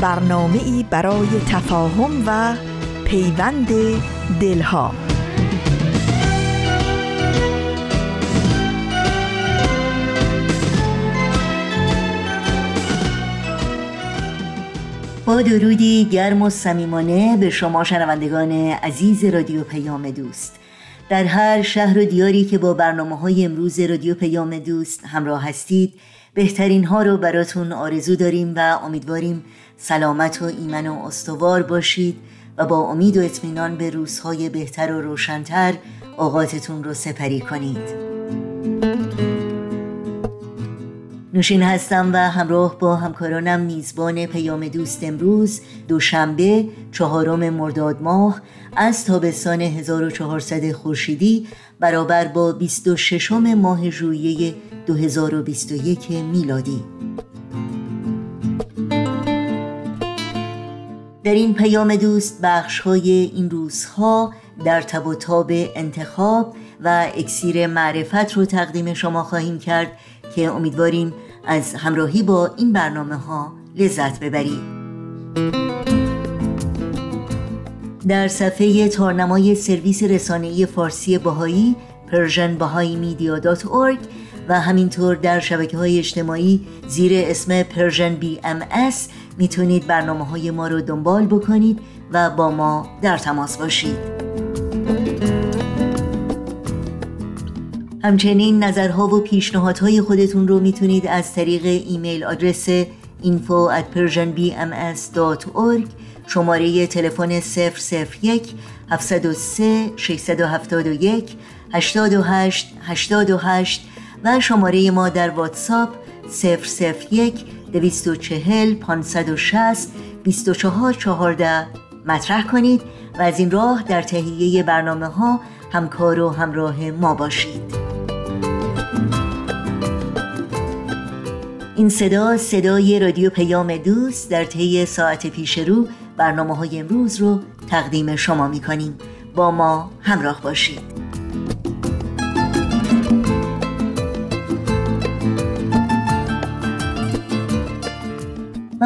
برنامه ای برای تفاهم و پیوند دلها. با درودی گرم و صمیمانه به شما شنوندگان عزیز رادیو پیام دوست. در هر شهر و دیاری که با برنامه های امروز رادیو پیام دوست همراه هستید بهترین ها رو براتون آرزو داریم و امیدواریم سلامت و ایمن و استوار باشید و با امید و اطمینان به روزهای بهتر و روشنتر اوقاتتون رو سپری کنید. نوشین هستم و همراه با همکارانم میزبان پیام دوست امروز دوشنبه چهارم مرداد ماه از تابستان 1400 خورشیدی برابر با 26 ماه ژوئیه 2021 میلادی. در این پیام دوست بخش های این روزها در تب و تاب انتخاب و اکسیر معرفت رو تقدیم شما خواهیم کرد که امیدواریم از همراهی با این برنامه ها لذت ببرید. در صفحه تارنمای سرویس رسانه‌ای فارسی بهایی persianbahaimedia.org و همینطور در شبکه های اجتماعی زیر اسم Persian BMS می‌تونید برنامه های ما رو دنبال بکنید و با ما در تماس باشید. همچنین نظرها و پیشنهادهای خودتون رو می‌تونید از طریق ایمیل آدرس info at persianbms.org شماره تلفن 001 703 671 828 828 و شماره ما در واتساپ 001 240 560 2414 مطرح کنید و از این راه در تهیه برنامه ها همکار و همراه ما باشید. این صدا صدای رادیو پیام دوست در طی ساعت پیش رو برنامه های امروز رو تقدیم شما می کنیم با ما همراه باشید.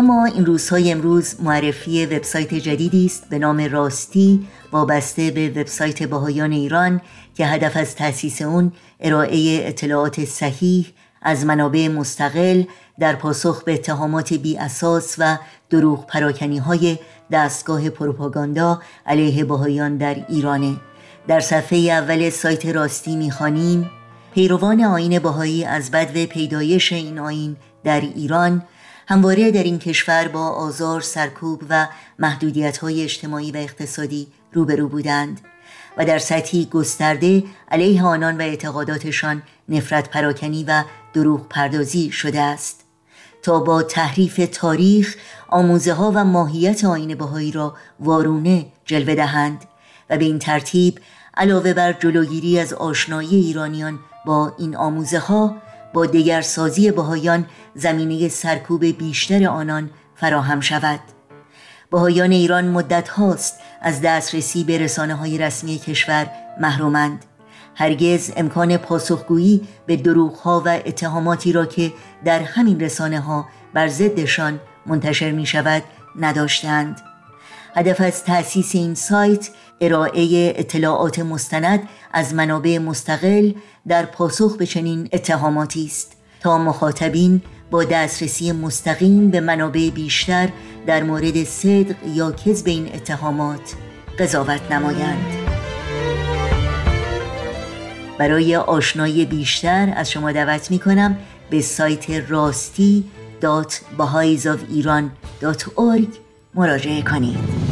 و ما این روزهای امروز معرفی وبسایت جدیدی است به نام راستی وابسته به وبسایت باهایان ایران که هدف از تأسیس اون ارائه اطلاعات صحیح از منابع مستقل در پاسخ به اتهامات بی اساس و دروغ پراکنی های دستگاه پروپاگاندا علیه باهایان در ایرانه. در صفحه اول سایت راستی می‌خوانیم پیروان آین باهایی از بدو پیدایش این آین در ایران همواره در این کشور با آزار سرکوب و محدودیت های اجتماعی و اقتصادی روبرو بودند و در سطحی گسترده علیه آنان و اعتقاداتشان نفرت پراکنی و دروغ پردازی شده است تا با تحریف تاریخ آموزه ها و ماهیت آین بهایی را وارونه جلوه دهند و به این ترتیب علاوه بر جلوگیری از آشنایی ایرانیان با این آموزه ها با دگرسازی بهایان زمینه سرکوب بیشتر آنان فراهم شود. بهایان ایران مدت هاست از دسترسی به رسانه های رسمی کشور محرومند. هرگز امکان پاسخگویی به دروغها و اتهاماتی را که در همین رسانه ها بر ضدشان منتشر می شود نداشتند هدف از تأسیس این سایت ارائه اطلاعات مستند از منابع مستقل در پاسخ به چنین اتهاماتی است. تا مخاطبین با دسترسی مستقیم به منابع بیشتر در مورد صدق یا کذب این اتهامات قضاوت نمایند. برای آشنایی بیشتر از شما دعوت می کنم به سایت راستی مراجعه کنید.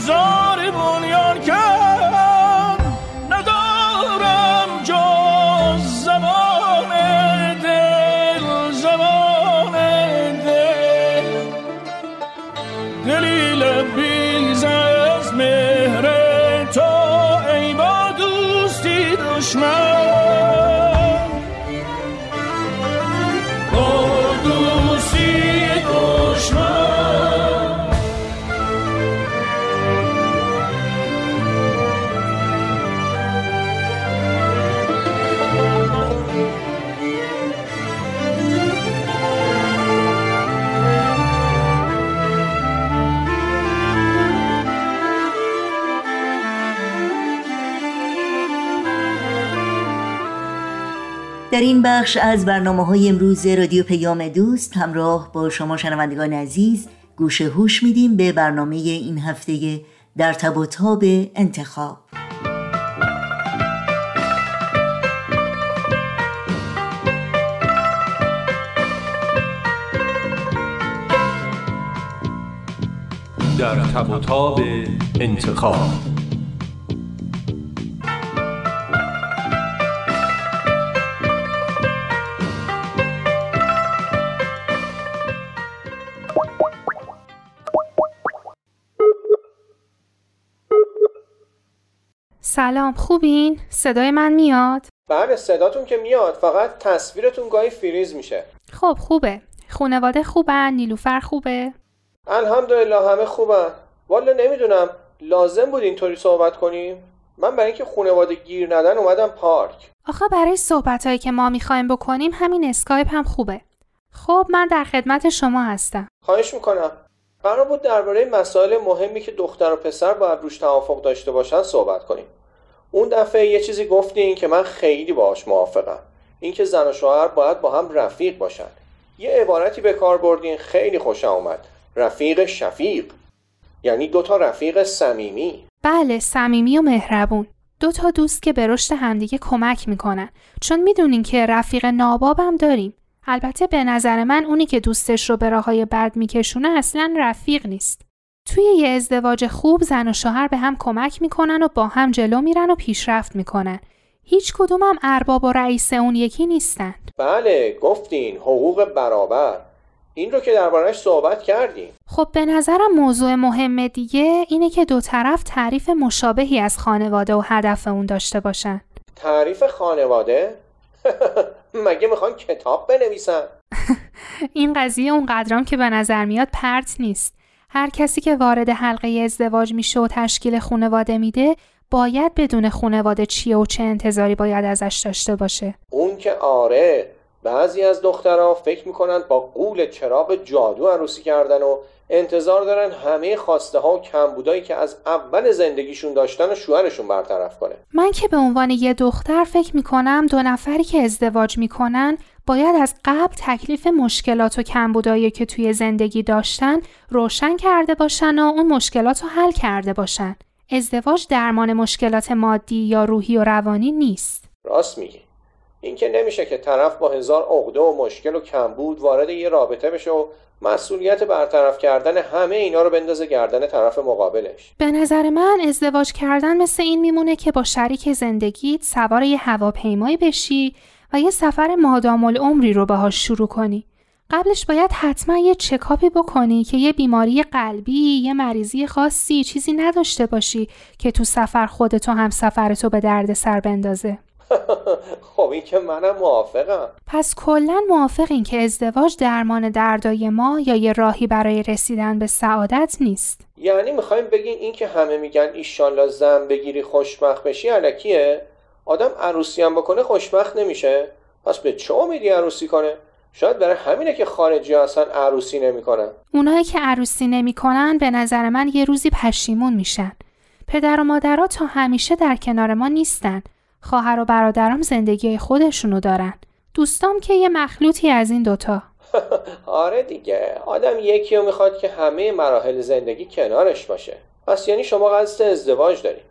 ابزار بنیان کرد در این بخش از برنامه های امروز رادیو پیام دوست همراه با شما شنوندگان عزیز گوش هوش میدیم به برنامه این هفته در تب و تاب انتخاب. در تب و تاب انتخاب. سلام خوبین؟ صدای من میاد؟ بله صداتون که میاد فقط تصویرتون گاهی فریز میشه. خب خوبه. خونواده خوبن؟ نیلوفر خوبه؟ الحمدلله همه خوبن. والا نمی‌دونم لازم بود اینطوری صحبت کنیم؟ من برای اینکه خونواده گیر ندن اومدم پارک. آخه برای صحبتهایی که ما می‌خوایم بکنیم همین اسکایپ هم خوبه. خب من در خدمت شما هستم. خواهش می‌کنم. قرار بود درباره مسائل مهمی که دختر و پسر باید روش توافق داشته باشن صحبت کنیم. اون دفعه یه چیزی گفتین که من خیلی باهاش موافقم. اینکه زن و شوهر باید با هم رفیق باشن. یه عبارتی به کار بردین خیلی خوشم اومد. رفیق شفیق. یعنی دوتا رفیق صمیمی. بله صمیمی و مهربون. دو تا دوست که به رشد همدیگه کمک می‌کنن. چون می‌دونین که رفیق نابابم داریم. البته به نظر من اونی که دوستش رو به راههای بد میکشونه اصلا رفیق نیست. توی یه ازدواج خوب زن و شوهر به هم کمک می‌کنن و با هم جلو میرن و پیشرفت می‌کنن. هیچ کدوم هم ارباب و رئیس اون یکی نیستن بله گفتین حقوق برابر. این رو که دربارش صحبت کردیم. خب به نظرم موضوع مهم دیگه اینه که دو طرف تعریف مشابهی از خانواده و هدف اون داشته باشن. تعریف خانواده؟ مگه می‌خوان کتاب بنویسن؟ این قضیه اون قدرام که به نظر میاد پرت نیست. هر کسی که وارد حلقه ازدواج میشه و تشکیل خانواده میده باید بدون خانواده چیه و چه انتظاری باید ازش داشته باشه. اون که آره بعضی از دخترها فکر می‌کنن با قول چراغ جادو عروسی کردن و انتظار دارن همه خواسته ها و کمبودایی که از اول زندگیشون داشتن و شوهرشون برطرف کنه. من که به عنوان یه دختر فکر می‌کنم دو نفری که ازدواج می‌کنن باید از قبل تکلیف مشکلات و کمبودایی که توی زندگی داشتن روشن کرده باشن و اون مشکلات رو حل کرده باشن. ازدواج درمان مشکلات مادی یا روحی و روانی نیست. راست میگی این که نمیشه که طرف با هزار عقده و مشکل و کمبود وارد یه رابطه بشه و مسئولیت برطرف کردن همه اینا رو بندازه گردن طرف مقابلش به نظر من ازدواج کردن مثل این میمونه که با شریک زندگیت سوار یه هواپیمایی بشی و یه سفر مادام العمری رو باهاش شروع کنی. قبلش باید حتما یه چکاپی بکنی که یه بیماری قلبی، یه مریضی خاصی، چیزی نداشته باشی که تو سفر خودتو هم سفرتو به درد سر بندازه. خب این که منم موافقم پس کلا موافقین که ازدواج درمان دردای ما یا یه راهی برای رسیدن به سعادت نیست. یعنی می‌خوایم بگین این که همه میگن ایشالله زن بگیری خوشبخت بشی علکیه آدم عروسی هم بکنه خوشبخت نمیشه پس به چه امیدی عروسی کنه شاید برای همینه که خارجی اصلا عروسی نمی‌کنن اونایی که عروسی نمی‌کنن به نظر من یه روزی پشیمون میشن. پدر و مادرها تا همیشه در کنار ما نیستن. خواهر و برادرام زندگی خودشونو دارن. دوستام که یه مخلوطی از این دوتا. آره دیگه آدم یکی رو می‌خواد که همه مراحل زندگی کنارش باشه پس یعنی شما قصد ازدواج دارین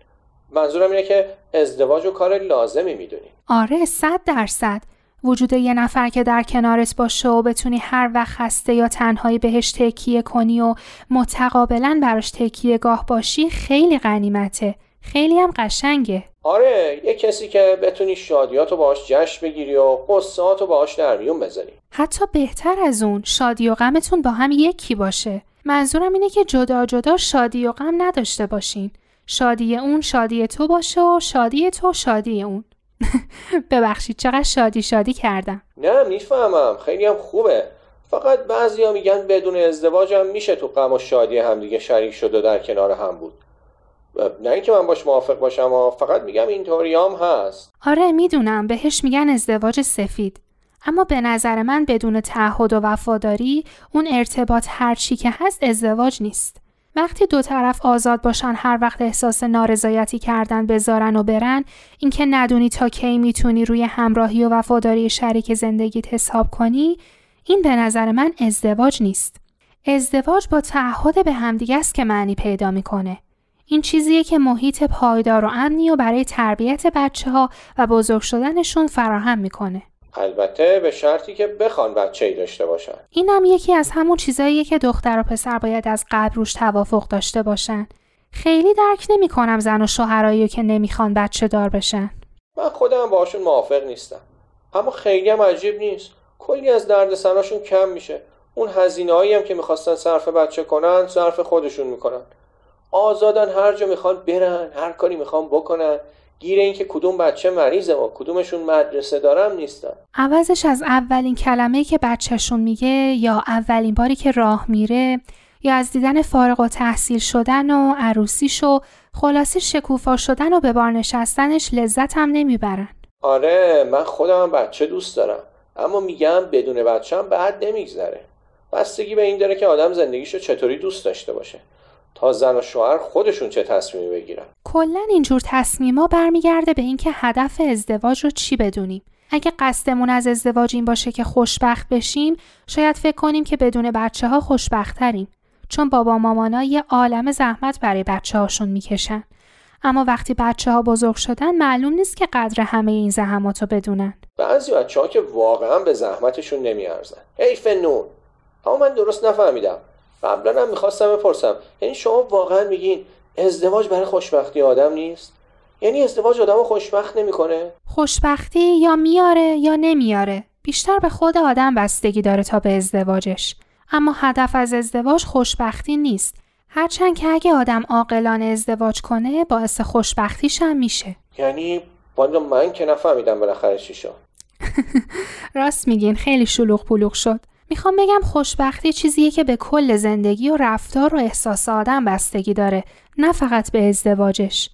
منظورم اینه که ازدواج و کار لازمی می‌دونین آره صد درصد. وجود یه نفر که در کنارت باشه و بتونی هر وقت خسته یا تنهایی بهش تکیه کنی و متقابلا براش تکیه گاه باشی خیلی غنیمته. خیلی هم قشنگه. آره یه کسی که بتونی شادیاتو باهاش جشن بگیری و قصهاتو باهاش در میون بذاری. حتی بهتر از اون شادی و غمتون با هم یکی باشه. منظورم اینه که جدا جدا شادی و غم نداشته باشین. شادی اون شادی تو باشه و شادی تو شادی اون. ببخشید چقدر شادی شادی کردم. نه می‌فهمم. خیلی هم خوبه. فقط بعضیا میگن بدون ازدواج هم میشه تو غم و شادی همدیگه شریک شد و در کنار هم بود. نه اینکه من باش موافق باشم و فقط میگم اینطوری هم هست. آره می‌دونم. بهش میگن ازدواج سفید. اما به نظر من بدون تعهد و وفاداری اون ارتباط هرچی که هست ازدواج نیست. وقتی دو طرف آزاد باشن هر وقت احساس نارضایتی کردن بذارن و برن اینکه ندونی تا کی می‌تونی روی همراهی و وفاداری شریک زندگیت حساب کنی این به نظر من ازدواج نیست ازدواج با تعهد به همدیگه است که معنی پیدا می‌کنه این چیزیه که محیط پایدار و امنی و برای تربیت بچه ها و بزرگ شدنشون فراهم می‌کنه. البته به شرطی که بخوان بچه ای داشته باشن. اینم یکی از همون چیزاییه که دختر و پسر باید از قبل روش توافق داشته باشن. خیلی درک نمی کنم زن و شوهرایی که نمی‌خوان بچه دار بشن. من خودم باشون موافق نیستم. اما خیلی هم عجیب نیست. کلی از دردسراشون کم میشه. اون هزینه هم که می‌خواستن صرف بچه کنن صرف خودشون می‌کنن. آزادن هر جا می‌خوان برن هر کاری می‌خوان بکنن گیر این که کدوم بچه مریضه و کدومشون مدرسه دارم نیستن. عوضش از اولین کلمه که بچهشون میگه یا اولین باری که راه میره یا از دیدن فارغ و تحصیل شدن و عروسیش و خلاصی شکوفا شدن و به بار نشستنش لذت هم نمی‌برن. آره من خودم بچه دوست دارم اما میگم بدون بچه هم بعد نمیگذره. بستگی به این داره که آدم زندگیشو چطوری دوست داشته باشه. تا زن و شوهر خودشون چه تصمیمی بگیرن؟ کلا اینجور تصمیما برمیگرده به اینکه هدف ازدواج رو چی بدونیم. اگه قصدمون از ازدواج این باشه که خوشبخت بشیم شاید فکر کنیم که بدون بچه ها خوشبختتریم. چون بابا مامانا یه عالم زحمت برای بچه هاشون می‌کشن. اما وقتی بچه ها بزرگ شدن معلوم نیست که قدر همه این زحمات رو بدونن. بعضی بچه ها که واقعا به زحمتشون نمیارزن. حیف نون. اما من درست نفهمیدم. قبلا هم می‌خواستم بپرسم. یعنی شما واقعا میگین ازدواج برای خوشبختی آدم نیست؟ یعنی ازدواج آدم خوشبخت نمی‌کنه؟ خوشبختی یا میاره یا نمیاره. بیشتر به خود آدم بستگی داره تا به ازدواجش. اما هدف از ازدواج خوشبختی نیست. هرچند که اگه آدم عاقلانه ازدواج کنه باعث خوشبختیش هم میشه. یعنی والا من که نفهمیدم بالاخره چی شد. راست میگین. خیلی شلوغ پلوغ شد. می‌خوام بگم خوشبختی چیزیه که به کل زندگی و رفتار و احساس آدم بستگی داره نه فقط به ازدواجش.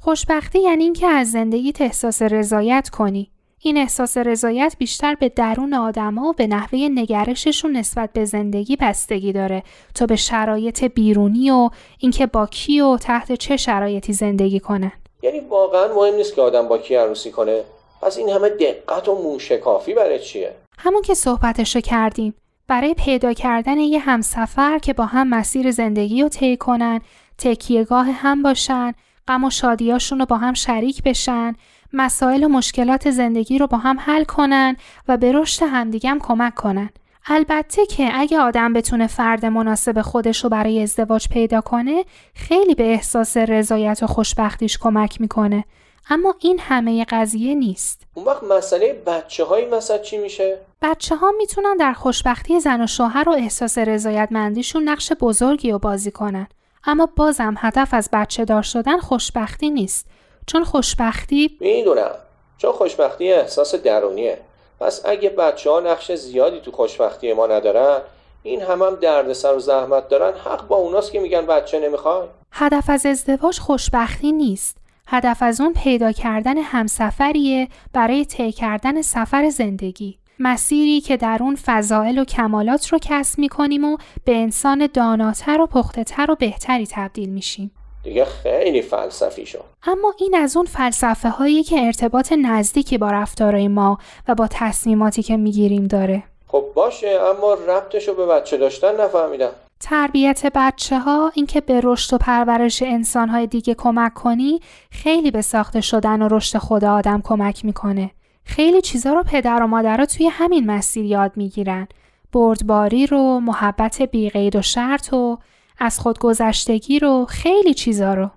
خوشبختی یعنی اینکه از زندگیت احساس رضایت کنی. این احساس رضایت بیشتر به درون آدما و به نحوه نگرششون نسبت به زندگی بستگی داره. تا به شرایط بیرونی و اینکه با کی و تحت چه شرایطی زندگی کنن. یعنی واقعا مهم نیست که آدم با کی عروسی کنه. پس این همه دقت و موشکافی برای چیه؟ همون که صحبتشو کردیم. برای پیدا کردن یه همسفر که با هم مسیر زندگی رو طی کنن تکیهگاه هم باشن غم و شادیاشون رو با هم شریک بشن مسائل و مشکلات زندگی رو با هم حل کنن و به رشد همدیگم کمک کنن البته که اگه آدم بتونه فرد مناسب خودش رو برای ازدواج پیدا کنه خیلی به احساس رضایت و خوشبختیش کمک می‌کنه اما این همه قضیه نیست. اون وقت مسئله بچه های مثلا چی میشه؟ بچه ها می‌تونن در خوشبختی زن و شوهر و احساس رضایتمندیشون نقش بزرگی رو بازی کنن. اما بازم هدف از بچه دار شدن خوشبختی نیست. چون خوشبختی می‌دونم. چون خوشبختی احساس درونیه. پس اگه بچه ها نقش زیادی تو خوشبختی ما ندارن این هم هم دردسر و زحمت دارن حق با اوناست که میگن بچه نمی‌خوای هدف از ازدواج خوشبختی نیست هدف از اون پیدا کردن همسفریه برای طی کردن سفر زندگی. مسیری که در اون فضائل و کمالات رو کسب می‌کنیم و به انسان داناتر و پختهتر و بهتری تبدیل میشیم. دیگه خیلی فلسفی شد. اما این از اون فلسفه هایی که ارتباط نزدیکی با رفتارهای ما و با تصمیماتی که می‌گیریم داره. خب باشه اما ربطش رو به بچه داشتن نفهمیدم تربیت بچه ها اینکه به رشد و پرورش انسان های دیگه کمک کنی خیلی به ساخته شدن و رشد خود آدم کمک می‌کنه. خیلی چیزا رو پدر و مادرها توی همین مسیر یاد می‌گیرن. بردباری رو، محبت بیقید و شرط و از خود گذشتگی رو، خیلی چیزا رو.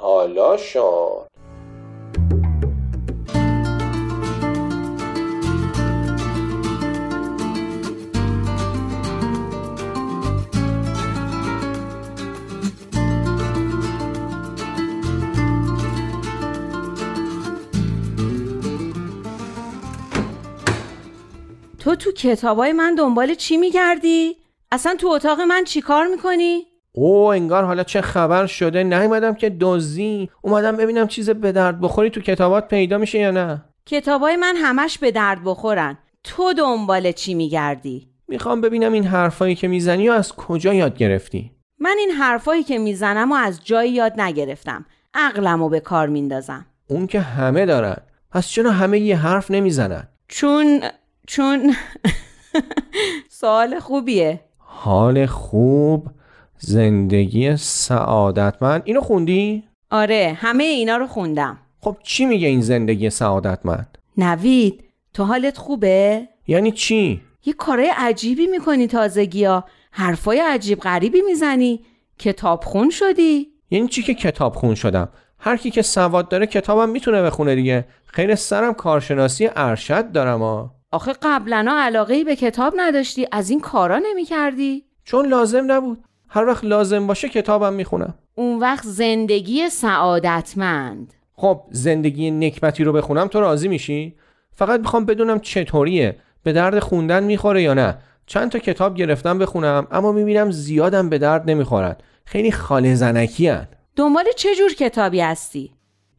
حالا شد تو تو کتابای من دنبال چی میگردی؟ اصلا تو اتاق من چی کار می‌کنی؟ او انگار حالا چه خبر شده؟ نیومدم که دزدی. اومدم ببینم چیز به درد بخوری تو کتابات پیدا میشه یا نه؟ کتابای من همش به درد بخورن. تو دنبال چی میگردی؟ می‌خوام ببینم این حرفایی که می‌زنی و از کجا یاد گرفتی؟ من این حرفایی که می‌زنم و از جایی یاد نگرفتم. عقلمو به کار میندازم. اون که همه دارن. پس چرا همه یه حرف نمی‌زنن؟ چون چون سوال خوبیه. حال خوب زندگی سعادتمند اینو خوندی؟ آره همه اینا رو خوندم. خب چی میگه این زندگی سعادتمند نوید تو حالت خوبه؟ یعنی چی؟ یه کارای عجیبی می‌کنی تازگی ها. حرفای عجیب غریبی می‌زنی. کتاب خون شدی. یعنی چی که کتاب خون شدم؟ هر کی که سواد داره کتابم می‌تونه بخونه دیگه. خیر سرم کارشناسی ارشد دارم ها. آخه قبلا علاقه ای به کتاب نداشتی از این کارا نمی‌کردی؟ چون لازم نبود. هر وقت لازم باشه کتابم می‌خونم. اون وقت زندگی سعادتمند. خب زندگی نکبتی رو بخونم تو راضی میشی؟ فقط می‌خوام بدونم چطوریه. به درد خوندن می‌خوره یا نه؟ چند تا کتاب گرفتم بخونم اما می‌بینم زیادم به درد نمی‌خورد خیلی خاله زنکی هن. دنبال چه جور کتابی هستی؟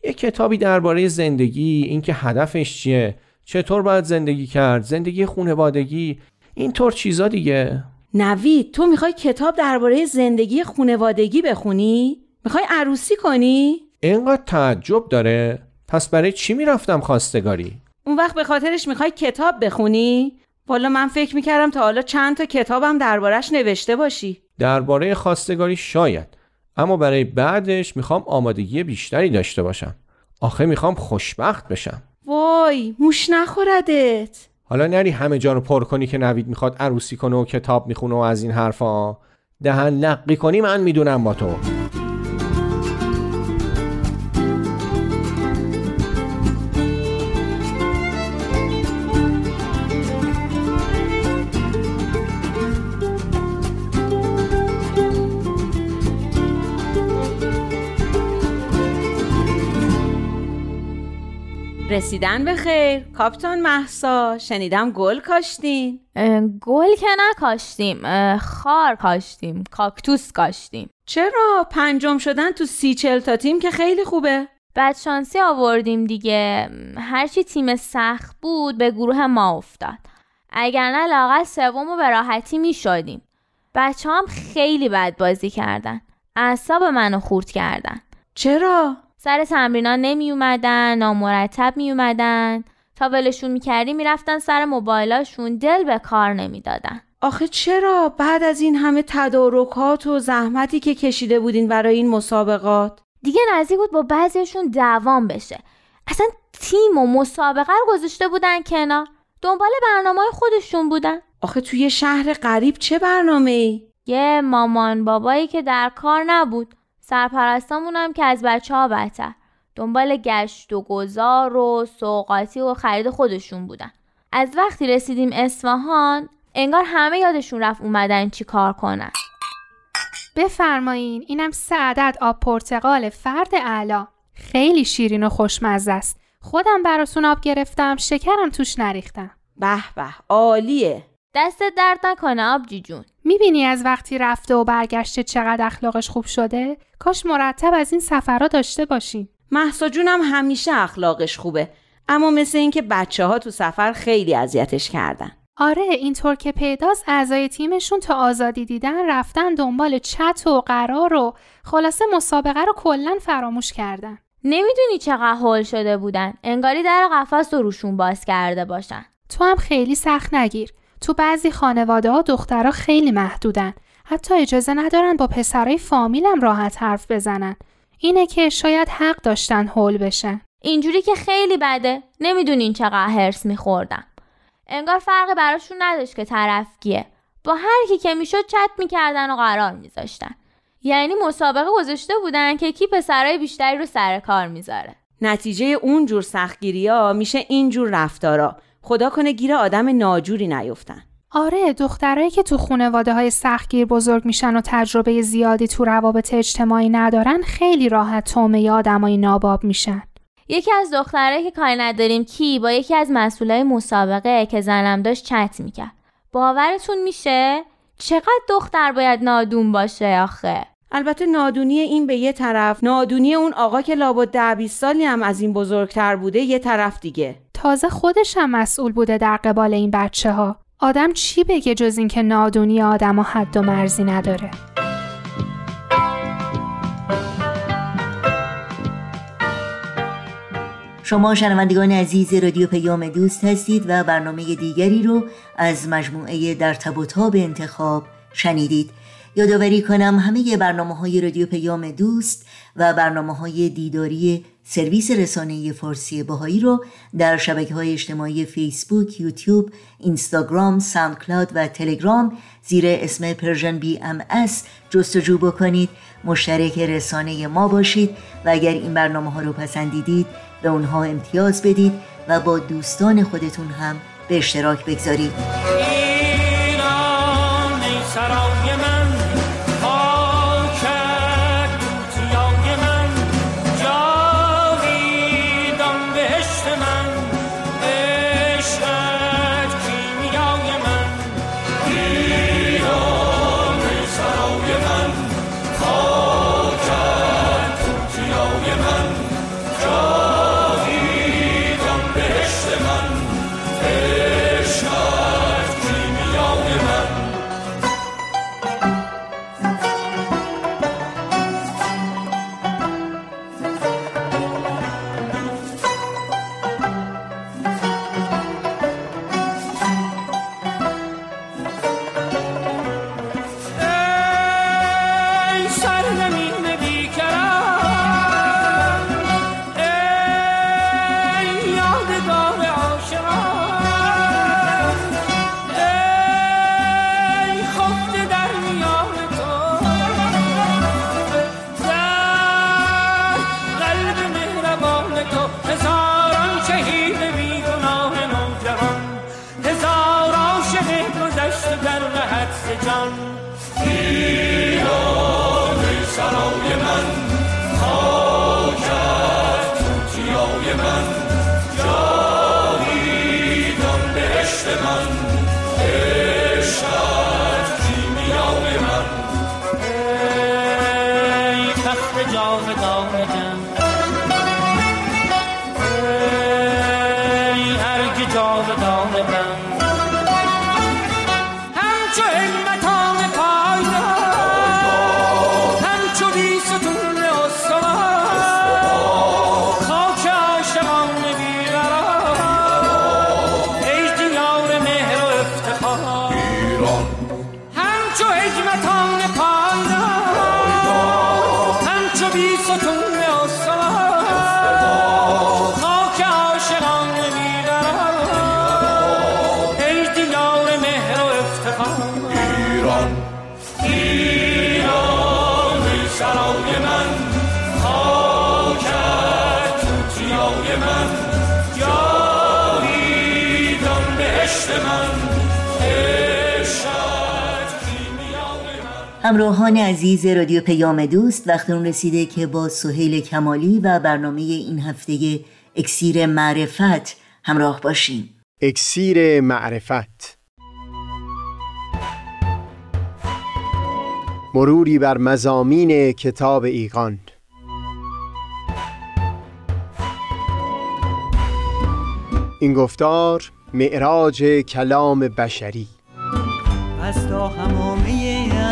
یه کتابی درباره زندگی اینکه هدفش چیه چطور باید زندگی کرد؟ زندگی خونوادگی؟ اینطور چیزا دیگه. نوید تو می‌خوای کتاب درباره زندگی خونوادگی بخونی؟ می‌خوای عروسی کنی؟ اینقدر تعجب داره. پس برای چی می‌رفتم خواستگاری؟ اون وقت به خاطرش می‌خوای کتاب بخونی؟ والا من فکر می‌کردم تا حالا چند تا کتابم دربارش نوشته باشی. درباره خواستگاری شاید. اما برای بعدش می‌خوام آمادگی بیشتری داشته باشم. آخه می‌خوام خوشبخت بشم. وای موش نخوردت. حالا نری همه جا رو پر کنی که نوید می‌خواد عروسی کنه و کتاب می‌خونه و از این حرفا. دهن لقی کنی من می‌دونم با تو. رسیدن به خیر. کاپتان محسا شنیدم گل کاشتین. گل که نکاشتیم خار کاشتیم کاکتوس کاشتیم. چرا؟ پنجم شدن تو سی چل تا تیم که خیلی خوبه. بعد شانسی آوردیم دیگه. هرچی تیم سخت بود به گروه ما افتاد. اگر نه لاغر سوم و به راحتی می شدیم. بچه هم خیلی بد بازی کردن. اعصاب منو خورد کردن. چرا؟ سر تمرینا نمی اومدن نامرتب می اومدن تا ولشون می‌کردیم می‌رفتن سر موبایلاشون دل به کار نمی‌دادن. آخه چرا؟ بعد از این همه تدارکات و زحمتی که کشیده بودین برای این مسابقات. دیگه نزدیک بود با بعضیشون دوام بشه. اصلا تیم و مسابقه رو گذاشته بودن کنار. دنبال برنامه خودشون بودن. آخه توی شهر غریب چه برنامه ای؟ یه مامان بابایی که در کار نبود. سرپرستامون هم که از بچه ها بدتر دنبال گشت و گذار و سوقاتی و خرید خودشون بودن. از وقتی رسیدیم اصفهان انگار همه یادشون رفت اومدن چی کار کنن. بفرمایین اینم سه عدد آب پرتقال فرد اعلا. خیلی شیرین و خوشمزه است. خودم براتون آب گرفتم شکرم توش نریختم. به به عالیه. دستت درد نکنه آبجی جون. می‌بینی از وقتی رفته و برگشته چقدر اخلاقش خوب شده؟ کاش مرتب از این سفرها داشته باشین محسا جونم همیشه اخلاقش خوبه اما مثل اینکه بچه ها تو سفر خیلی اذیتش کردن. آره اینطور که پیداست اعضای تیمشون تا آزادی دیدن رفتن دنبال چت و قرار و خلاصه مسابقه رو کلا فراموش کردن. نمی‌دونی چقدر هول شده بودن. انگاری در قفس رو روشون باز کرده باشن. تو هم خیلی سخت نگیر. تو بعضی خانواده ها دخترها خیلی محدودن. حتی اجازه ندارن با پسرای فامیلم راحت حرف بزنن. اینه که شاید حق داشتن هول بشن. اینجوری که خیلی بده. نمی‌دونین چقدر هرس میخوردم. انگار فرقی براشون نداشت که طرف کیه. با هر کی که می‌شد چت می‌کردن و قرار میذاشتن. یعنی مسابقه گذاشته بودن که کی پسرای بیشتری رو سر کار می‌ذاره. نتیجه اون جور سختگیری ها میشه این جور رفتارا. خدا کنه گیر آدم ناجوری نیفتن. آره دخترایی که تو خانواده های سختگیر بزرگ میشن و تجربه زیادی تو روابط اجتماعی ندارن خیلی راحت تومه آدمای ناباب میشن. یکی از دخترایی که کاری نداریم کی؟ با یکی از مسئولای مسابقه که زنم داشت چت می‌کرد. باورتون میشه؟ چقدر دختر باید نادون باشه آخه؟ البته نادونی این به یه طرف نادونی اون آقا که لابد ده 20 سالی هم از این بزرگتر بوده یه طرف دیگه. تازه خودش هم مسئول بوده در قبال این بچه ها آدم چی بگه جز اینکه نادونی آدم ها حد و مرزی نداره؟ شما شنوندگان عزیز رادیو پیام دوست هستید و برنامه دیگری رو از مجموعه در تب و تاب انتخاب شنیدید. یادآوری کنم همه برنامه های رادیو پیام دوست و برنامه های دیداری سرویس رسانه فارسی بهایی رو در شبکه های اجتماعی Facebook، YouTube، Instagram، SoundCloud و Telegram زیر اسم Persian BMS جستجو بکنید. مشترک رسانه ما باشید و اگر این برنامه ها رو پسندیدید به اونها امتیاز بدید و با دوستان خودتون هم به اشتراک بگذارید. همراهان عزیز رادیو پیام دوست وقت اون رسیده که با سهیل کمالی و برنامه این هفته اکسیر معرفت همراه باشیم. اکسیر معرفت. مروری بر مزامین کتاب ایقان. این گفتار معراج کلام بشری. از تا همامه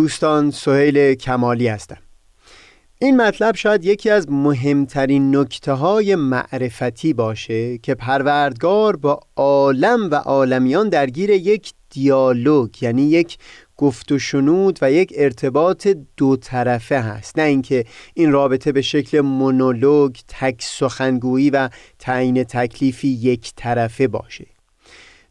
دوستان سهیل کمالی هستم. این مطلب شاید یکی از مهمترین نکته های معرفتی باشه که پروردگار با عالم و عالمیان درگیر یک دیالوگ یعنی یک گفت و شنود و یک ارتباط دو طرفه هست. نه اینکه این رابطه به شکل مونولوگ تک سخنگویی و تعیین تکلیفی یک طرفه باشه.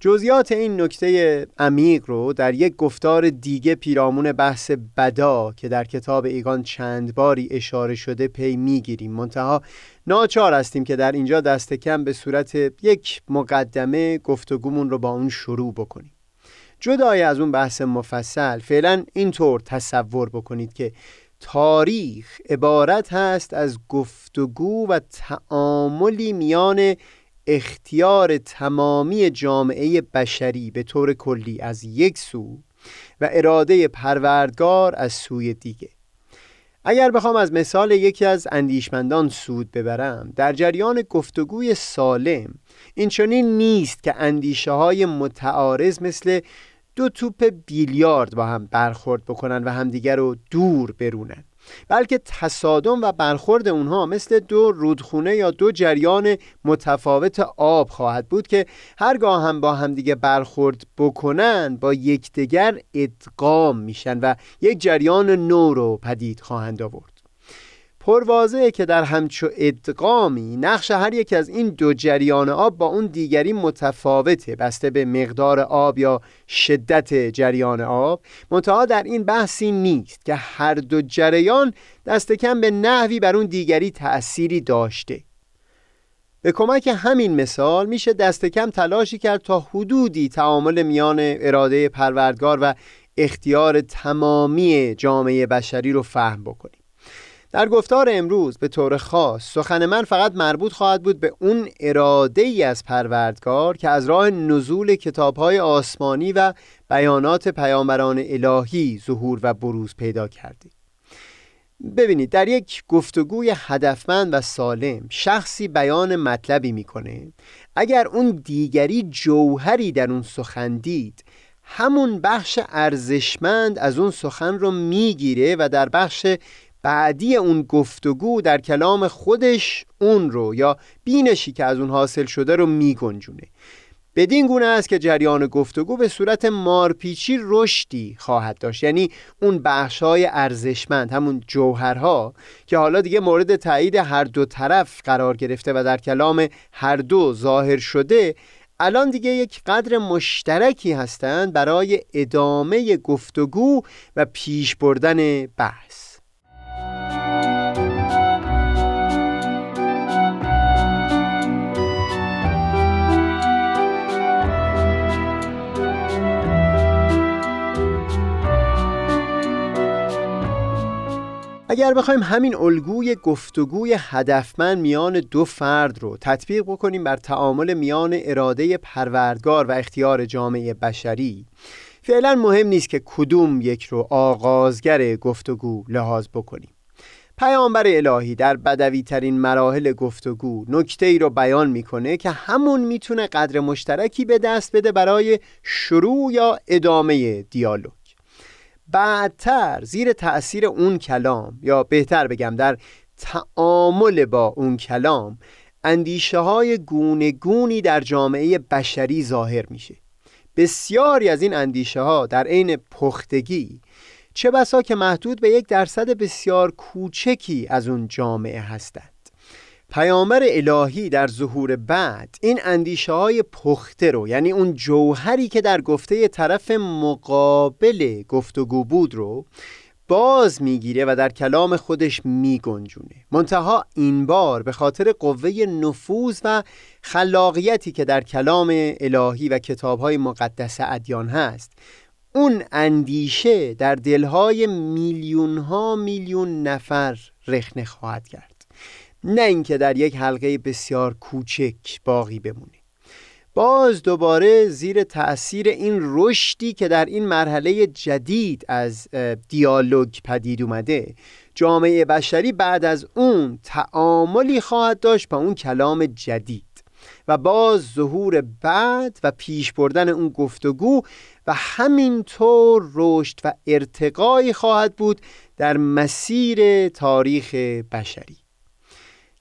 جزئیات این نکته عمیق رو در یک گفتار دیگه پیرامون بحث بدا که در کتاب ایگان چند باری اشاره شده پی می‌گیریم. منتها ناچار هستیم که در اینجا دست کم به صورت یک مقدمه گفتگومون رو با اون شروع بکنیم. جدای از اون بحث مفصل فعلا اینطور تصور بکنید که تاریخ عبارت هست از گفتگو و تعاملی میان اختیار تمامی جامعه بشری به طور کلی از یک سو و اراده پروردگار از سوی دیگه. اگر بخوام از مثال یکی از اندیشمندان سود ببرم در جریان گفتگوی سالم این چنین نیست که اندیشه های متعارض مثل دو توپ بیلیارد با هم برخورد بکنن و همدیگر رو دور برونن. بلکه تصادم و برخورد اونها مثل دو رودخونه یا دو جریان متفاوت آب خواهد بود که هرگاه هم با همدیگه برخورد بکنن با یکدیگر ادغام میشن و یک جریان نو رو پدید خواهند آورد. پروازه که در همچو ادغامی نقش هر یک از این دو جریان آب با اون دیگری متفاوته. بسته به مقدار آب یا شدت جریان آب منتها در این بحثی نیست که هر دو جریان دست کم به نحوی بر اون دیگری تأثیری داشته. به کمک همین مثال میشه دست کم تلاشی کرد تا حدودی تعامل میان اراده پروردگار و اختیار تمامی جامعه بشری رو فهم بکنیم. در گفتار امروز به طور خاص سخن من فقط مربوط خواهد بود به اون اراده ای از پروردگار که از راه نزول کتابهای آسمانی و بیانات پیامبران الهی ظهور و بروز پیدا کرده ببینید در یک گفتگوی هدفمند و سالم شخصی بیان مطلبی می‌کنه. اگر اون دیگری جوهری در اون سخن دید همون بخش ارزشمند از اون سخن رو می‌گیره و در بخش بعدی اون گفتگو در کلام خودش اون رو یا بینشی که از اون حاصل شده رو میگنجونه. بدین گونه است که جریان گفتگو به صورت مارپیچی رشدی خواهد داشت. یعنی اون بخشای ارزشمند همون جوهرها که حالا دیگه مورد تایید هر دو طرف قرار گرفته و در کلام هر دو ظاهر شده الان دیگه یک قدر مشترکی هستند برای ادامه گفتگو و پیش بردن بحث. اگر بخوایم همین الگوی گفتگوی هدفمند میان دو فرد رو تطبیق بکنیم بر تعامل میان اراده پروردگار و اختیار جامعه بشری فعلا مهم نیست که کدوم یک رو آغازگر گفتگو لحاظ بکنیم. پیامبر الهی در بدوی ترین مراحل گفتگو نکته ای رو بیان می‌کنه که همون می‌تونه قدر مشترکی به دست بده برای شروع یا ادامه دیالوگ. بعدتر زیر تأثیر اون کلام یا بهتر بگم در تعامل با اون کلام اندیشه های گونه گونی در جامعه بشری ظاهر میشه. بسیاری از این اندیشه ها در عین پختگی چه بسا که محدود به یک درصد بسیار کوچکی از اون جامعه هستند. پیامبر الهی در ظهور بعد این اندیشه های پخته رو یعنی اون جوهری که در گفته طرف مقابل گفتگو بود رو باز می‌گیره و در کلام خودش میگنجونه. منتها این بار به خاطر قوه نفوذ و خلاقیتی که در کلام الهی و کتابهای مقدس ادیان هست اون اندیشه در دلهای میلیون ها میلیون نفر رخنه خواهد کرد. نه اینکه در یک حلقه بسیار کوچک باقی بمونه باز دوباره زیر تأثیر این رشدی که در این مرحله جدید از دیالوگ پدید اومده جامعه بشری بعد از اون تعاملی خواهد داشت با اون کلام جدید. و باز ظهور بعد و پیش بردن اون گفتگو و همینطور رشد و ارتقایی خواهد بود در مسیر تاریخ بشری.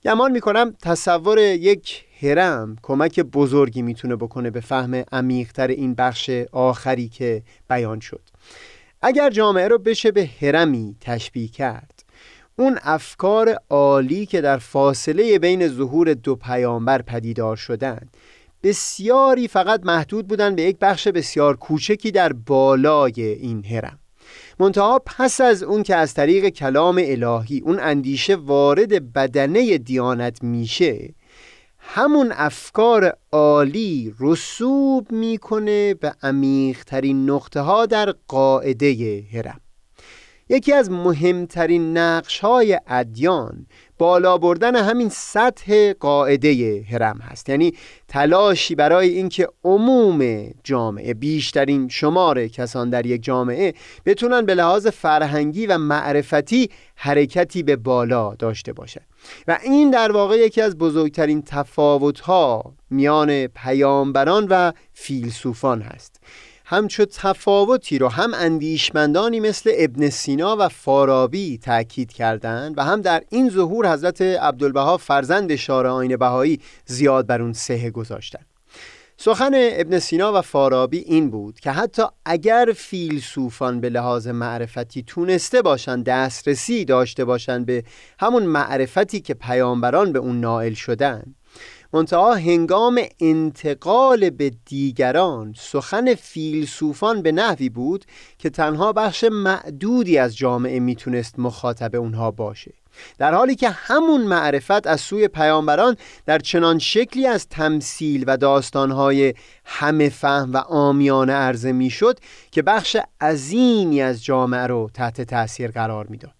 گمان می‌کنم تصور یک هرم کمک بزرگی می‌تونه بکنه به فهم عمیقتر این بخش آخری که بیان شد. اگر جامعه رو بشه به هرمی تشبیه کرد اون افکار عالی که در فاصله بین ظهور دو پیامبر پدیدار شدند بسیاری فقط محدود بودن به یک بخش بسیار کوچکی در بالای این هرم منتها پس از اون که از طریق کلام الهی اون اندیشه وارد بدنه دیانت میشه همون افکار عالی رسوب می‌کنه به عمیقترین نقطه ها در قاعده هرم یکی از مهمترین نقش های ادیان بالا بردن همین سطح قاعده هرم هست. یعنی تلاشی برای اینکه عموم جامعه بیشترین شمار کسان در یک جامعه بتونن به لحاظ فرهنگی و معرفتی حرکتی به بالا داشته باشد و این در واقع یکی از بزرگترین تفاوت‌ها میان پیامبران و فیلسوفان هست. همچو تفاوتی رو هم اندیشمندانی مثل ابن سینا و فارابی تأکید کردند و هم در این ظهور حضرت عبدالبها فرزند شارع آین بهایی زیاد بر اون سهه گذاشتن. سخن ابن سینا و فارابی این بود که حتی اگر فیلسوفان به لحاظ معرفتی تونسته باشند دسترسی داشته باشند به همون معرفتی که پیامبران به اون نائل شدن منتها هنگام انتقال به دیگران سخن فیلسوفان به نحوی بود که تنها بخش معدودی از جامعه می‌تونست مخاطب اونها باشه. در حالی که همون معرفت از سوی پیامبران در چنان شکلی از تمثیل و داستانهای همه فهم و آمیانه عرضه می‌شد که بخش عظیمی از جامعه رو تحت تاثیر قرار می‌داد.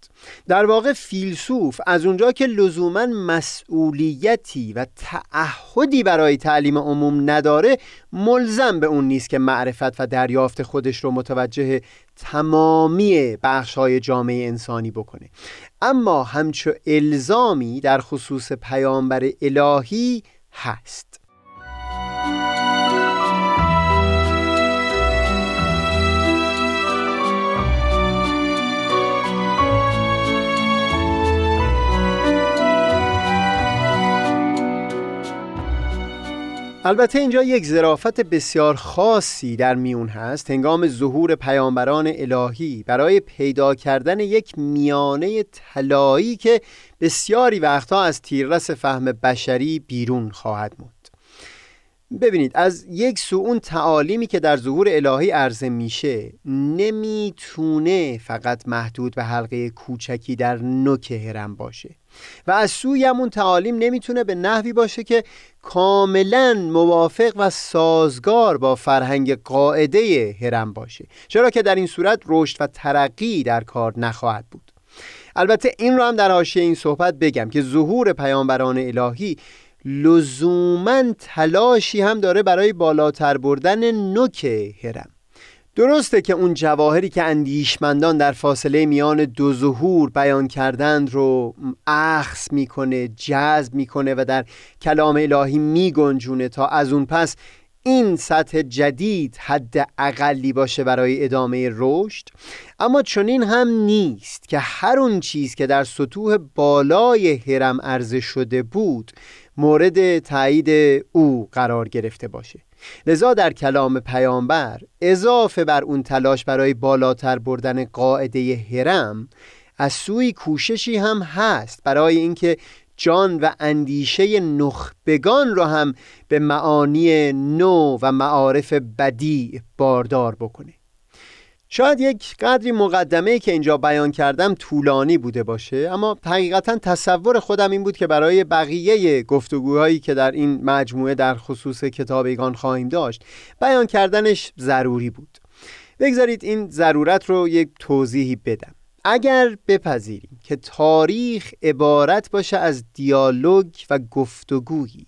در واقع فیلسوف از اونجا که لزوما مسئولیتی و تعهدی برای تعلیم عموم نداره ملزم به اون نیست که معرفت و دریافت خودش رو متوجه تمامی بخش های جامعه انسانی بکنه. اما همچو الزامی در خصوص پیامبر الهی هست. البته اینجا یک ظرافت بسیار خاصی در میون هست. هنگام ظهور پیامبران الهی برای پیدا کردن یک میانه طلایی که بسیاری وقتها از تیررس فهم بشری بیرون خواهد موند. ببینید از یک سو اون تعالیمی که در ظهور الهی عرضه میشه نمی‌تونه فقط محدود به حلقه کوچکی در نوک هرم باشه. و از سوی همون تعالیم نمی‌تونه به نحوی باشه که کاملا موافق و سازگار با فرهنگ قاعده هرم باشه. چرا که در این صورت رشد و ترقی در کار نخواهد بود. البته این رو هم در حاشیه این صحبت بگم که ظهور پیامبران الهی لزوما تلاشی هم داره برای بالاتر بردن نوک هرم درسته که اون جواهری که اندیشمندان در فاصله میان دو ظهور بیان کردند رو اخص می‌کنه جذب می‌کنه و در کلام الهی میگنجونه تا از اون پس این سطح جدید حد اقلی باشه برای ادامه رشد. اما چنین هم نیست که هر اون چیز که در سطوح بالای هرم عرضه شده بود مورد تایید او قرار گرفته باشه. لذا در کلام پیامبر اضافه بر اون تلاش برای بالاتر بردن قاعده هرم از سوی کوششی هم هست برای اینکه جان و اندیشه نخبگان را هم به معانی نو و معارف بدی باردار بکنه. شاید یک قدری مقدمه که اینجا بیان کردم طولانی بوده باشه اما حقیقتا تصور خودم این بود که برای بقیه گفتگوهایی که در این مجموعه در خصوص کتاب ایگان خواهیم داشت بیان کردنش ضروری بود. بگذارید این ضرورت رو یک توضیحی بدم. اگر بپذیریم که تاریخ عبارت باشه از دیالوگ و گفتگویی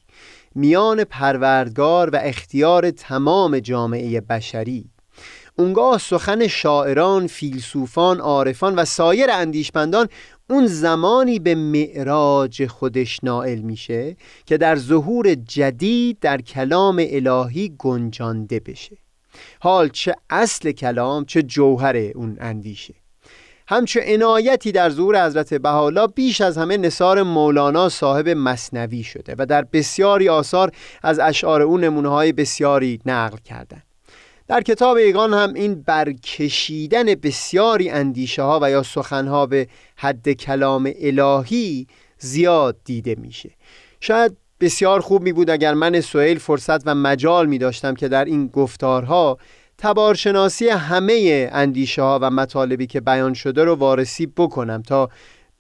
میان پروردگار و اختیار تمام جامعه بشری اونگاه سخن شاعران، فیلسوفان، عارفان و سایر اندیشمندان اون زمانی به معراج خودش نائل میشه که در ظهور جدید در کلام الهی گنجانده بشه حال چه اصل کلام چه جوهر اون اندیشه همچه عنایتی در ظهور حضرت بحالا بیش از همه نصار مولانا صاحب مصنوی شده و در بسیاری آثار از اشعار او نمونه بسیاری نقل کردند. در کتاب ایگان هم این برکشیدن بسیاری اندیشه ها و یا سخنها به حد کلام الهی زیاد دیده میشه. شاید بسیار خوب می بود اگر من سوئیل فرصت و مجال می داشتم که در این گفتارها تبارشناسی همه اندیشه ها و مطالبی که بیان شده رو وارسی بکنم تا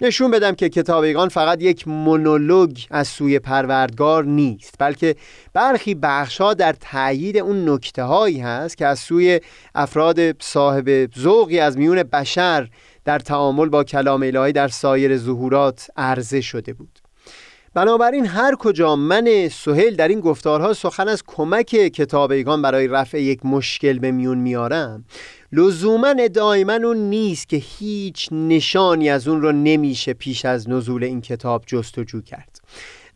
نشون بدم که کتابیگان فقط یک مونولوگ از سوی پروردگار نیست بلکه برخی بخشها در تأیید اون نکته هایی هست که از سوی افراد صاحب ذوقی از میون بشر در تعامل با کلام الهی در سایر ظهورات عرضه شده بود. بنابراین هر کجا من سهل در این گفتارها سخن از کمک کتابیگان برای رفع یک مشکل به میون میارم لزوما ادعای من اون نیست که هیچ نشانی از اون رو نمیشه پیش از نزول این کتاب جستجو کرد.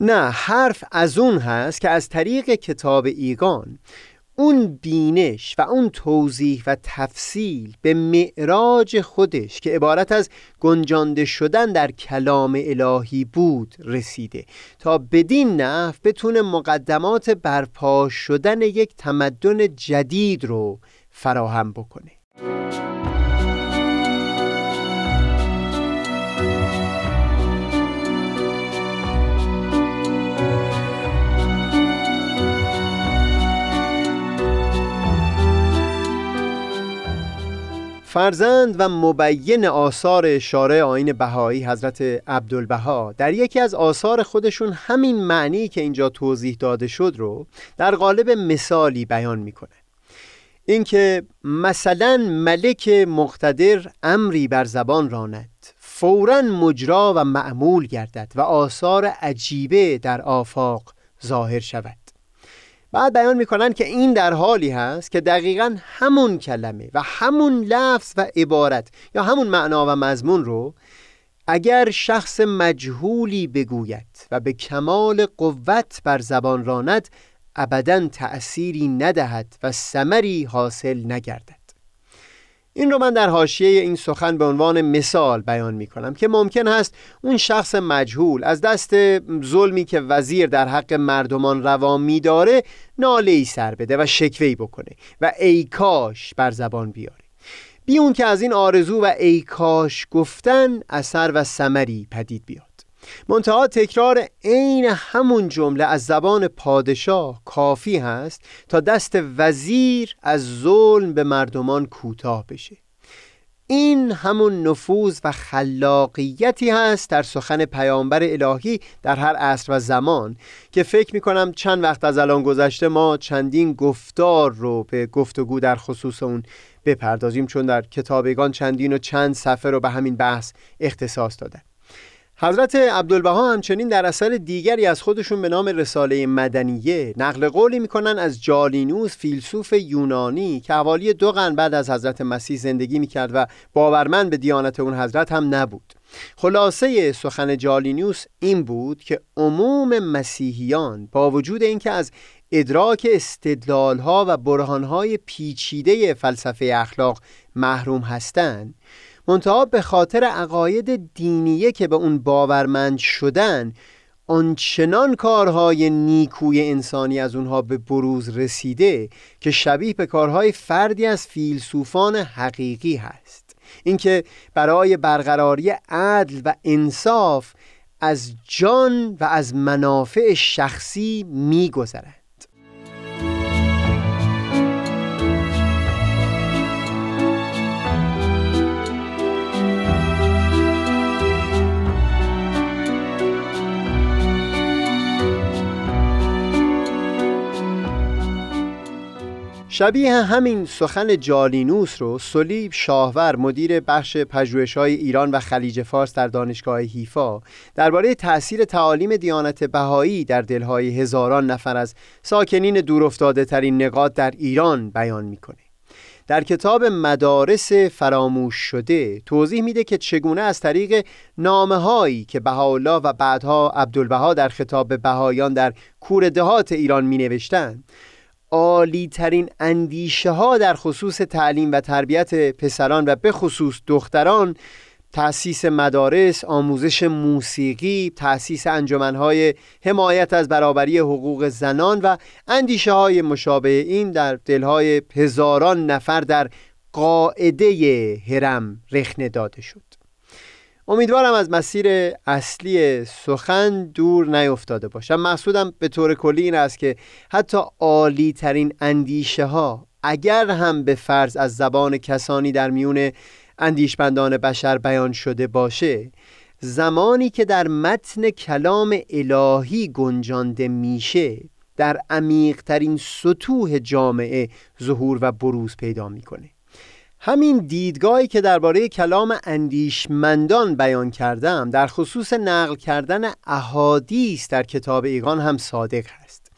نه حرف از اون هست که از طریق کتاب ایگان اون بینش و اون توضیح و تفصیل به معراج خودش که عبارت از گنجانده شدن در کلام الهی بود رسیده. تا بدین نحو بتونه مقدمات برپا شدن یک تمدن جدید رو فراهم بکنه. فرزند و مبین آثار شارع آین بهایی حضرت عبدالبها در یکی از آثار خودشون همین معنی که اینجا توضیح داده شد رو در قالب مثالی بیان می‌کنه. اینکه مثلا ملک مقتدر امری بر زبان راند فورا مجرا و معمول گردد و آثار عجیبه در آفاق ظاهر شود. بعد بیان می‌کنن که این در حالی هست که دقیقا همون کلمه و همون لفظ و عبارت یا همون معنا و مضمون رو اگر شخص مجهولی بگوید و به کمال قوت بر زبان راند ابدا تأثیری ندهد و سمری حاصل نگردد. این رو من در حاشیه این سخن به عنوان مثال بیان می کنم که ممکن است اون شخص مجهول از دست ظلمی که وزیر در حق مردمان روا می داره ناله ای سر بده و شکوهی بکنه و ای کاش بر زبان بیاره. بی اون که از این آرزو و ای کاش گفتن اثر و سمری پدید بیاد. منتها تکرار عین همون جمله از زبان پادشاه کافی هست تا دست وزیر از ظلم به مردمان کوتاه بشه. این همون نفوذ و خلاقیتی هست در سخن پیامبر الهی در هر عصر و زمان که فکر می‌کنم چند وقت از الان گذشته ما چندین گفتار رو به گفتگو در خصوص اون بپردازیم چون در کتابگان چندین و چند صفحه رو به همین بحث اختصاص دادن. حضرت عبدالبها همچنین در اثر دیگری از خودشون به نام رساله مدنیه نقل قولی می‌کنن از جالینوس فیلسوف یونانی که حوالی دو قرن بعد از حضرت مسیح زندگی می‌کرد و باورمند به دیانت اون حضرت هم نبود. خلاصه سخن جالینوس این بود که عموم مسیحیان با وجود اینکه از ادراک استدلالها و برهانهای پیچیده فلسفه اخلاق محروم هستند منتها به خاطر عقاید دینیه که به اون باورمند شدن آنچنان کارهای نیکوی انسانی از اونها به بروز رسیده که شبیه به کارهای فردی از فیلسوفان حقیقی هست. اینکه برای برقراری عدل و انصاف از جان و از منافع شخصی میگذرد. شبیه همین سخن جالینوس رو سلیب شاهور مدیر بخش پژوهش‌های ایران و خلیج فارس در دانشگاه حیفا درباره تأثیر تعالیم دیانت بهایی در دلهای هزاران نفر از ساکنین دورافتاده ترین نقاط در ایران بیان می‌کنه. در کتاب مدارس فراموش شده توضیح میده که چگونه از طریق نامه هایی که بهاءالله و بعدها عبدالبها در خطاب به بهایان در کور دهات ایران می نوشتن عالی ترین اندیشه ها در خصوص تعلیم و تربیت پسران و به خصوص دختران تأسیس مدارس، آموزش موسیقی، تأسیس انجمنهای حمایت از برابری حقوق زنان و اندیشه های مشابه این در دلهای هزاران نفر در قاعده هرم رخنه داده شد. امیدوارم از مسیر اصلی سخن دور نیفتاده باشم. مقصودم به طور کلی این است که حتی عالی ترین اندیشه ها اگر هم به فرض از زبان کسانی در میون اندیشمندان بشر بیان شده باشه زمانی که در متن کلام الهی گنجانده میشه در عمیقترین سطوح جامعه ظهور و بروز پیدا می‌کنه. همین دیدگاهی که درباره کلام اندیشمندان بیان کردم در خصوص نقل کردن احادیث در کتاب ایگان هم صادق هست.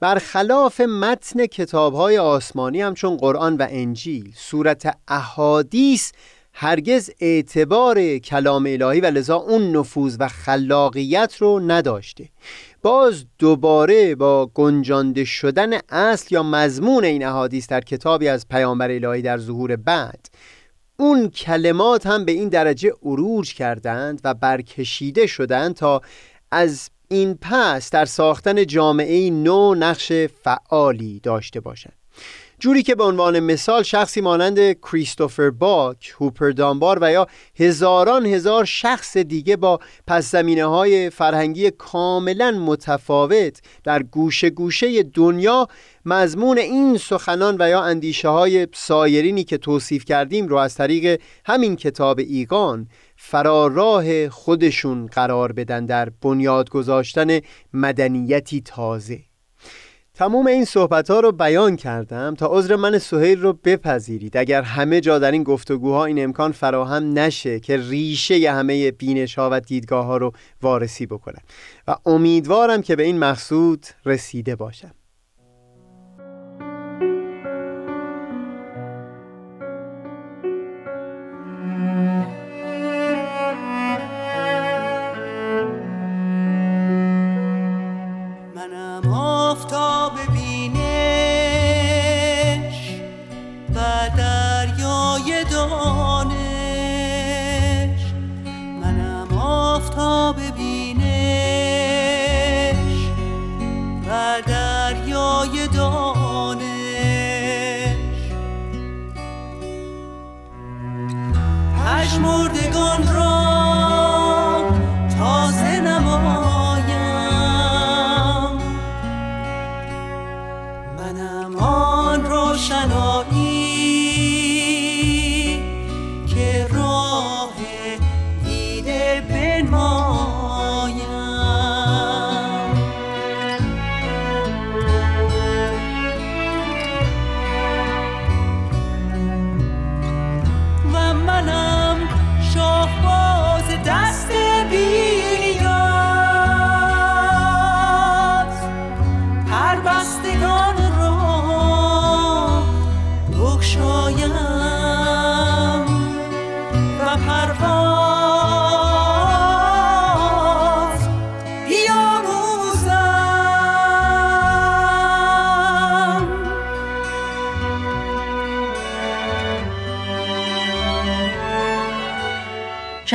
برخلاف متن کتابهای آسمانی همچون قرآن و انجیل صورت احادیث هرگز اعتبار کلام الهی و لذا اون نفوذ و خلاقیت رو نداشته. باز دوباره با گنجانده شدن اصل یا مضمون این احادیث در کتابی از پیامبر الهی در ظهور بعد اون کلمات هم به این درجه عروج کردند و برکشیده شدند تا از این پس در ساختن جامعه نو نقش فعالی داشته باشند. جوری که به عنوان مثال شخصی مانند کریستوفر باک، هوپر دانبار و یا هزاران هزار شخص دیگه با پس زمینه های فرهنگی کاملا متفاوت در گوشه گوشه دنیا مضمون این سخنان و یا اندیشه های سایرینی که توصیف کردیم رو از طریق همین کتاب ایگان فراراه خودشون قرار بدن در بنیاد گذاشتن مدنیتی تازه. تمام این صحبت ها رو بیان کردم تا عذر من سهیل رو بپذیرید. اگر همه جا در این گفتگوها این امکان فراهم نشه که ریشه همه بینش ها و دیدگاه ها رو وارسی بکنم. و امیدوارم که به این مقصود رسیده باشم.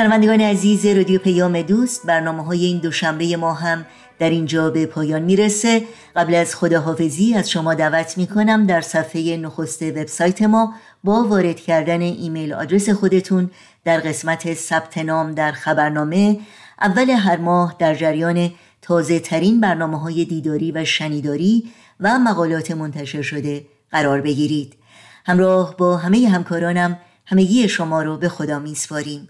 شنوندگان عزیز رادیو پیام دوست برنامه های این دوشنبه ما هم در اینجا به پایان می‌رسه. قبل از خداحافظی از شما دعوت می‌کنم در صفحه نخست وبسایت ما با وارد کردن ایمیل آدرس خودتون در قسمت ثبت نام در خبرنامه. اول هر ماه در جریان تازه ترین برنامه های دیداری و شنیداری و مقالات منتشر شده قرار بگیرید. همراه با همه همکارانم همگی شما رو به خدا میسپاریم.